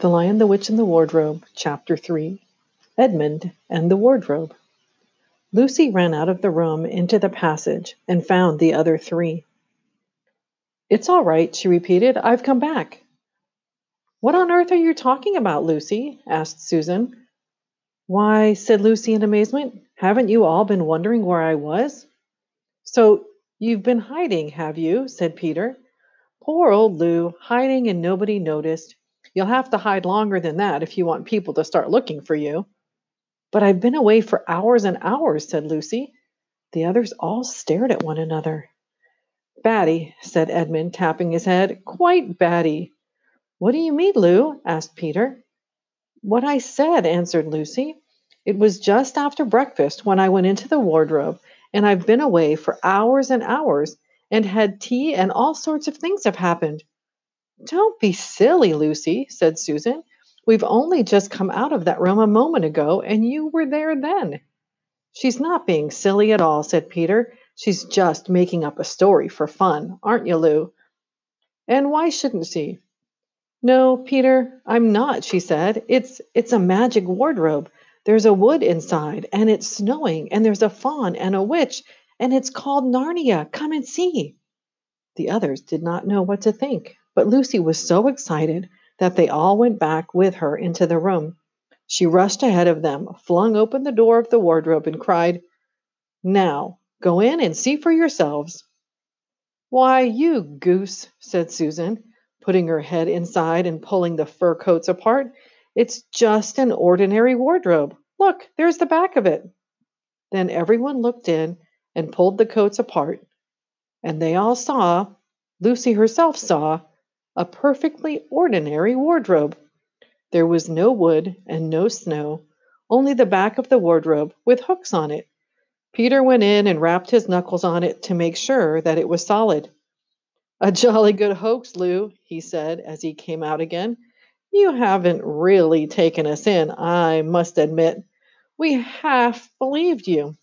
The Lion, the Witch, and the Wardrobe, Chapter 3 Edmund and the Wardrobe. Lucy ran out of the room into the passage and found the other three. It's all right, she repeated. I've come back. What on earth are you talking about, Lucy? asked Susan. Why, said Lucy in amazement, haven't you all been wondering where I was? So you've been hiding, have you? said Peter. Poor old Lou, hiding and nobody noticed. You'll have to hide longer than that if you want people to start looking for you. But I've been away for hours and hours, said Lucy. The others all stared at one another. Batty, said Edmund, tapping his head. Quite batty. What do you mean, Lou? asked Peter. What I said, answered Lucy. It was just after breakfast when I went into the wardrobe, and I've been away for hours and hours, and had tea, and all sorts of things have happened. Don't be silly, Lucy, said Susan. We've only just come out of that room a moment ago, and you were there then. She's not being silly at all, said Peter. She's just making up a story for fun, aren't you, Lou? And why shouldn't she? No, Peter, I'm not, she said. It's it's a magic wardrobe. There's a wood inside, and it's snowing, and there's a faun and a witch, and it's called Narnia. Come and see. The others did not know what to think. But Lucy was so excited that they all went back with her into the room. She rushed ahead of them, flung open the door of the wardrobe, and cried, Now, go in and see for yourselves. Why, you goose, said Susan, putting her head inside and pulling the fur coats apart. It's just an ordinary wardrobe. Look, there's the back of it. Then everyone looked in and pulled the coats apart, and they all saw, Lucy herself saw, a perfectly ordinary wardrobe. There was no wood and no snow, only the back of the wardrobe with hooks on it. Peter went in and rapped his knuckles on it to make sure that it was solid. A jolly good hoax, Lou, he said as he came out again. You haven't really taken us in, I must admit. We half believed you.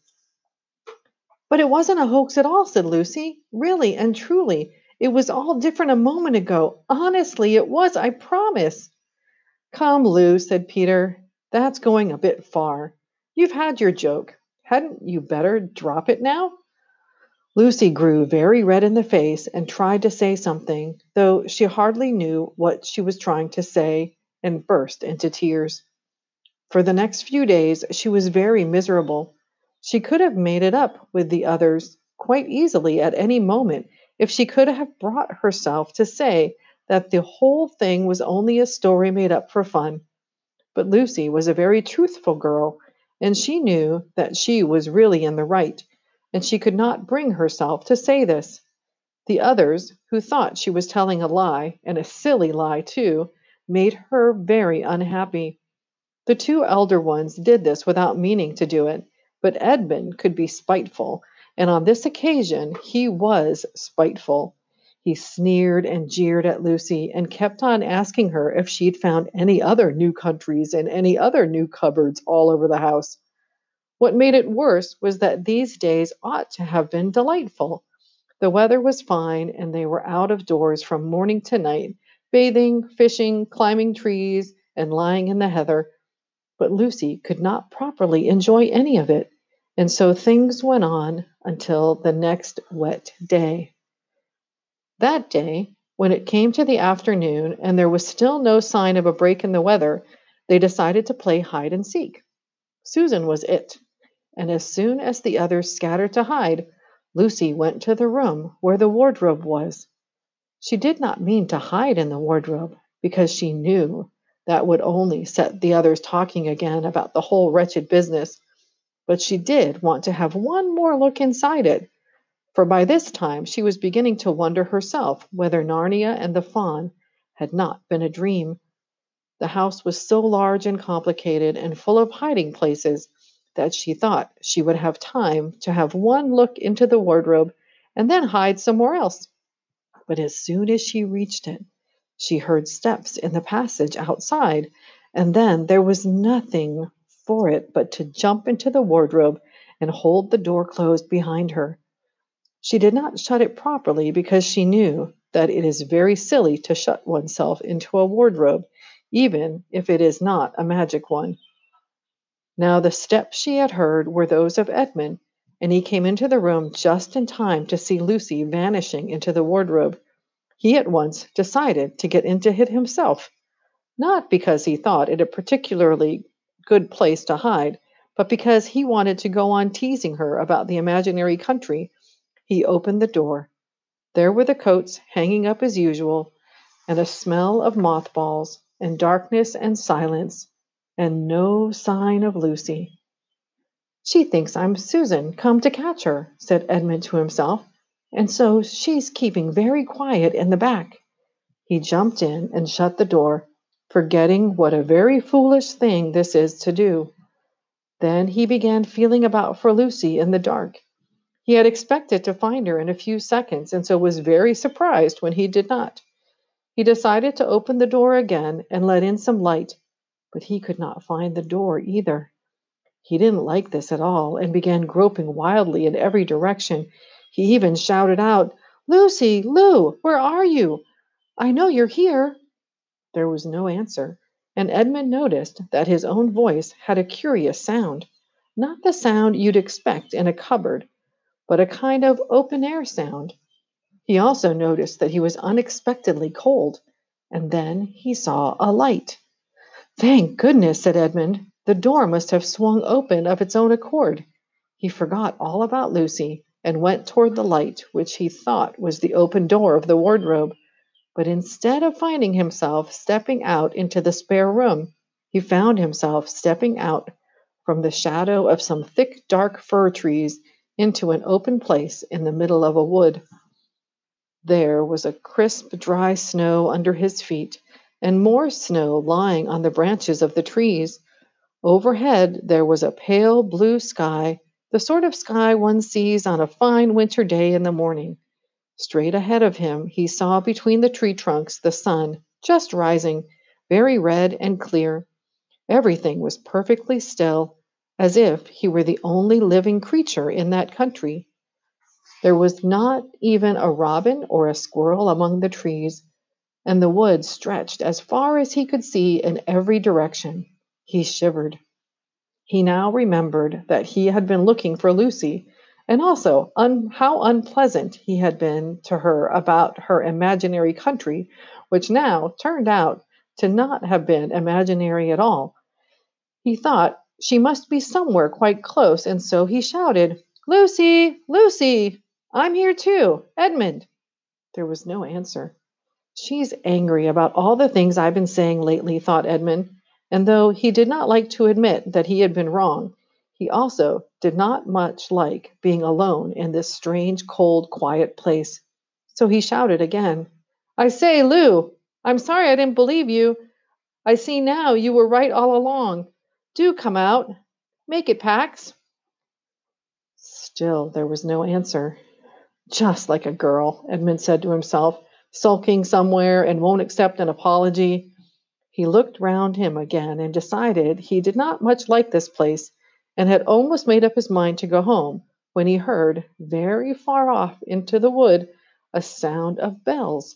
But it wasn't a hoax at all, said Lucy. Really and truly. It was all different a moment ago. Honestly, it was, I promise. Come, Lou, said Peter. That's going a bit far. You've had your joke. Hadn't you better drop it now? Lucy grew very red in the face and tried to say something, though she hardly knew what she was trying to say, and burst into tears. For the next few days, she was very miserable. She could have made it up with the others quite easily at any moment if she could have brought herself to say that the whole thing was only a story made up for fun. But Lucy was a very truthful girl, and she knew that she was really in the right, and she could not bring herself to say this. The others, who thought she was telling a lie, and a silly lie too, made her very unhappy. The two elder ones did this without meaning to do it, but Edmund could be spiteful, and on this occasion he was spiteful. He sneered and jeered at Lucy and kept on asking her if she'd found any other new countries and any other new cupboards all over the house. What made it worse was that these days ought to have been delightful. The weather was fine, and they were out of doors from morning to night, bathing, fishing, climbing trees, and lying in the heather. But Lucy could not properly enjoy any of it. And so things went on until the next wet day. That day, when it came to the afternoon and there was still no sign of a break in the weather, they decided to play hide and seek. Susan was it, and as soon as the others scattered to hide, Lucy went to the room where the wardrobe was. She did not mean to hide in the wardrobe because she knew that would only set the others talking again about the whole wretched business but she did want to have one more look inside it, for by this time she was beginning to wonder herself whether Narnia and the faun had not been a dream. The house was so large and complicated and full of hiding places that she thought she would have time to have one look into the wardrobe and then hide somewhere else. But as soon as she reached it, she heard steps in the passage outside, and then there was nothing for it but to jump into the wardrobe and hold the door closed behind her. She did not shut it properly because she knew that it is very silly to shut oneself into a wardrobe, even if it is not a magic one. Now the steps she had heard were those of Edmund, and he came into the room just in time to see Lucy vanishing into the wardrobe. He at once decided to get into it himself, not because he thought it a particularly good place to hide, but because he wanted to go on teasing her about the imaginary country. He opened the door. There were the coats hanging up as usual, and a smell of mothballs, and darkness and silence, and no sign of Lucy. She thinks I'm Susan, come to catch her, said Edmund to himself, and so she's keeping very quiet in the back. He jumped in and shut the door, forgetting what a very foolish thing this is to do. Then he began feeling about for Lucy in the dark. He had expected to find her in a few seconds, and so was very surprised when he did not. He decided to open the door again and let in some light, but he could not find the door either. He didn't like this at all and began groping wildly in every direction. He even shouted out, Lucy, Lou, where are you? I know you're here. There was no answer, and Edmund noticed that his own voice had a curious sound. Not the sound you'd expect in a cupboard, but a kind of open air sound. He also noticed that he was unexpectedly cold, and then he saw a light. Thank goodness, said Edmund. The door must have swung open of its own accord. He forgot all about Lucy and went toward the light, which he thought was the open door of the wardrobe. But instead of finding himself stepping out into the spare room, he found himself stepping out from the shadow of some thick, dark fir trees into an open place in the middle of a wood. There was a crisp, dry snow under his feet, and more snow lying on the branches of the trees. Overhead, there was a pale blue sky, the sort of sky one sees on a fine winter day in the morning. Straight ahead of him, he saw between the tree trunks the sun, just rising, very red and clear. Everything was perfectly still, as if he were the only living creature in that country. There was not even a robin or a squirrel among the trees, and the woods stretched as far as he could see in every direction. He shivered. He now remembered that he had been looking for Lucy, and also un- how unpleasant he had been to her about her imaginary country, which now turned out to not have been imaginary at all. He thought she must be somewhere quite close, and so he shouted, Lucy, Lucy, I'm here too, Edmund. There was no answer. She's angry about all the things I've been saying lately, thought Edmund, and though he did not like to admit that he had been wrong, he also did not much like being alone in this strange, cold, quiet place. So he shouted again, I say, Lou, I'm sorry I didn't believe you. I see now you were right all along. Do come out. Make it, Pax. Still, there was no answer. Just like a girl, Edmund said to himself sulking somewhere and won't accept an apology. He looked round him again and decided he did not much like this place and had almost made up his mind to go home when he heard, very far off into the wood, a sound of bells.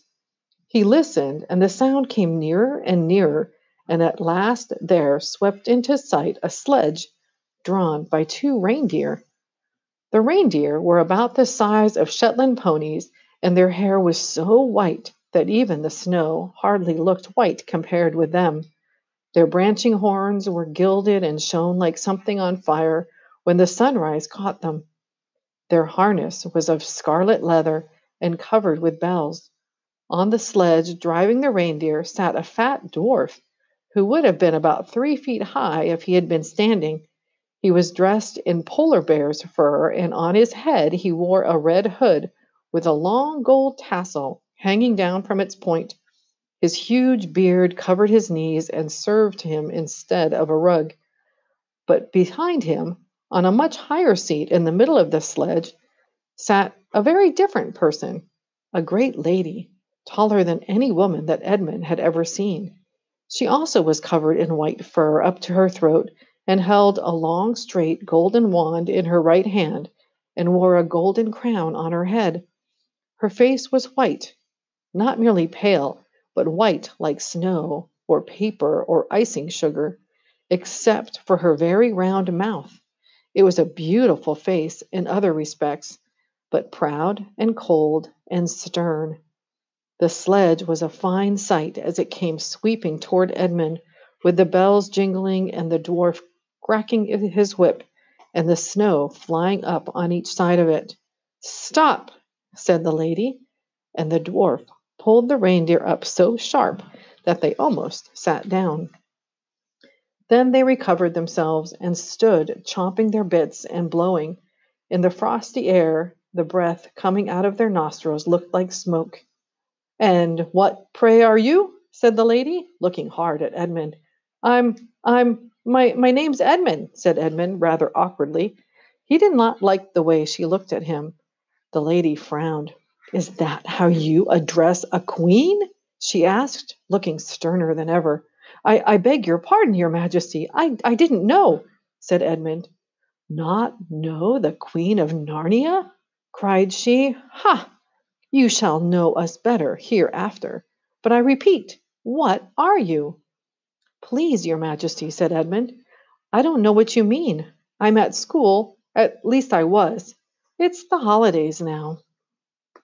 He listened, and the sound came nearer and nearer, and at last there swept into sight a sledge drawn by two reindeer. The reindeer were about the size of Shetland ponies and their hair was so white that even the snow hardly looked white compared with them. Their branching horns were gilded and shone like something on fire when the sunrise caught them. Their harness was of scarlet leather and covered with bells. On the sledge, driving the reindeer, sat a fat dwarf who would have been about three feet high if he had been standing. He was dressed in polar bear's fur, and on his head he wore a red hood with a long gold tassel hanging down from its point. His huge beard covered his knees and served him instead of a rug. But behind him, on a much higher seat in the middle of the sledge, sat a very different person, a great lady, taller than any woman that Edmund had ever seen. She also was covered in white fur up to her throat and held a long, straight golden wand in her right hand and wore a golden crown on her head. Her face was white, not merely pale, but white like snow, or paper or icing sugar, except for her very round mouth. It was a beautiful face in other respects, but proud and cold and stern. The sledge was a fine sight as it came sweeping toward Edmund, with the bells jingling and the dwarf cracking his whip and the snow flying up on each side of it. Stop, said the lady, and the dwarf pulled the reindeer up so sharp that they almost sat down. Then they recovered themselves and stood chomping their bits and blowing. In the frosty air, the breath coming out of their nostrils looked like smoke. And what, pray, are you? said the lady, looking hard at Edmund. I'm, I'm, my, my name's Edmund, said Edmund rather awkwardly. He did not like the way she looked at him. The lady frowned. Is that how you address a queen? she asked, looking sterner than ever. I, I beg your pardon, your majesty. I, I didn't know, said Edmund. Not know the Queen of Narnia? cried she. Ha! You shall know us better hereafter. But I repeat, what are you? Please, your majesty, said Edmund. I don't know what you mean. I'm at school. At least I was. It's the holidays now.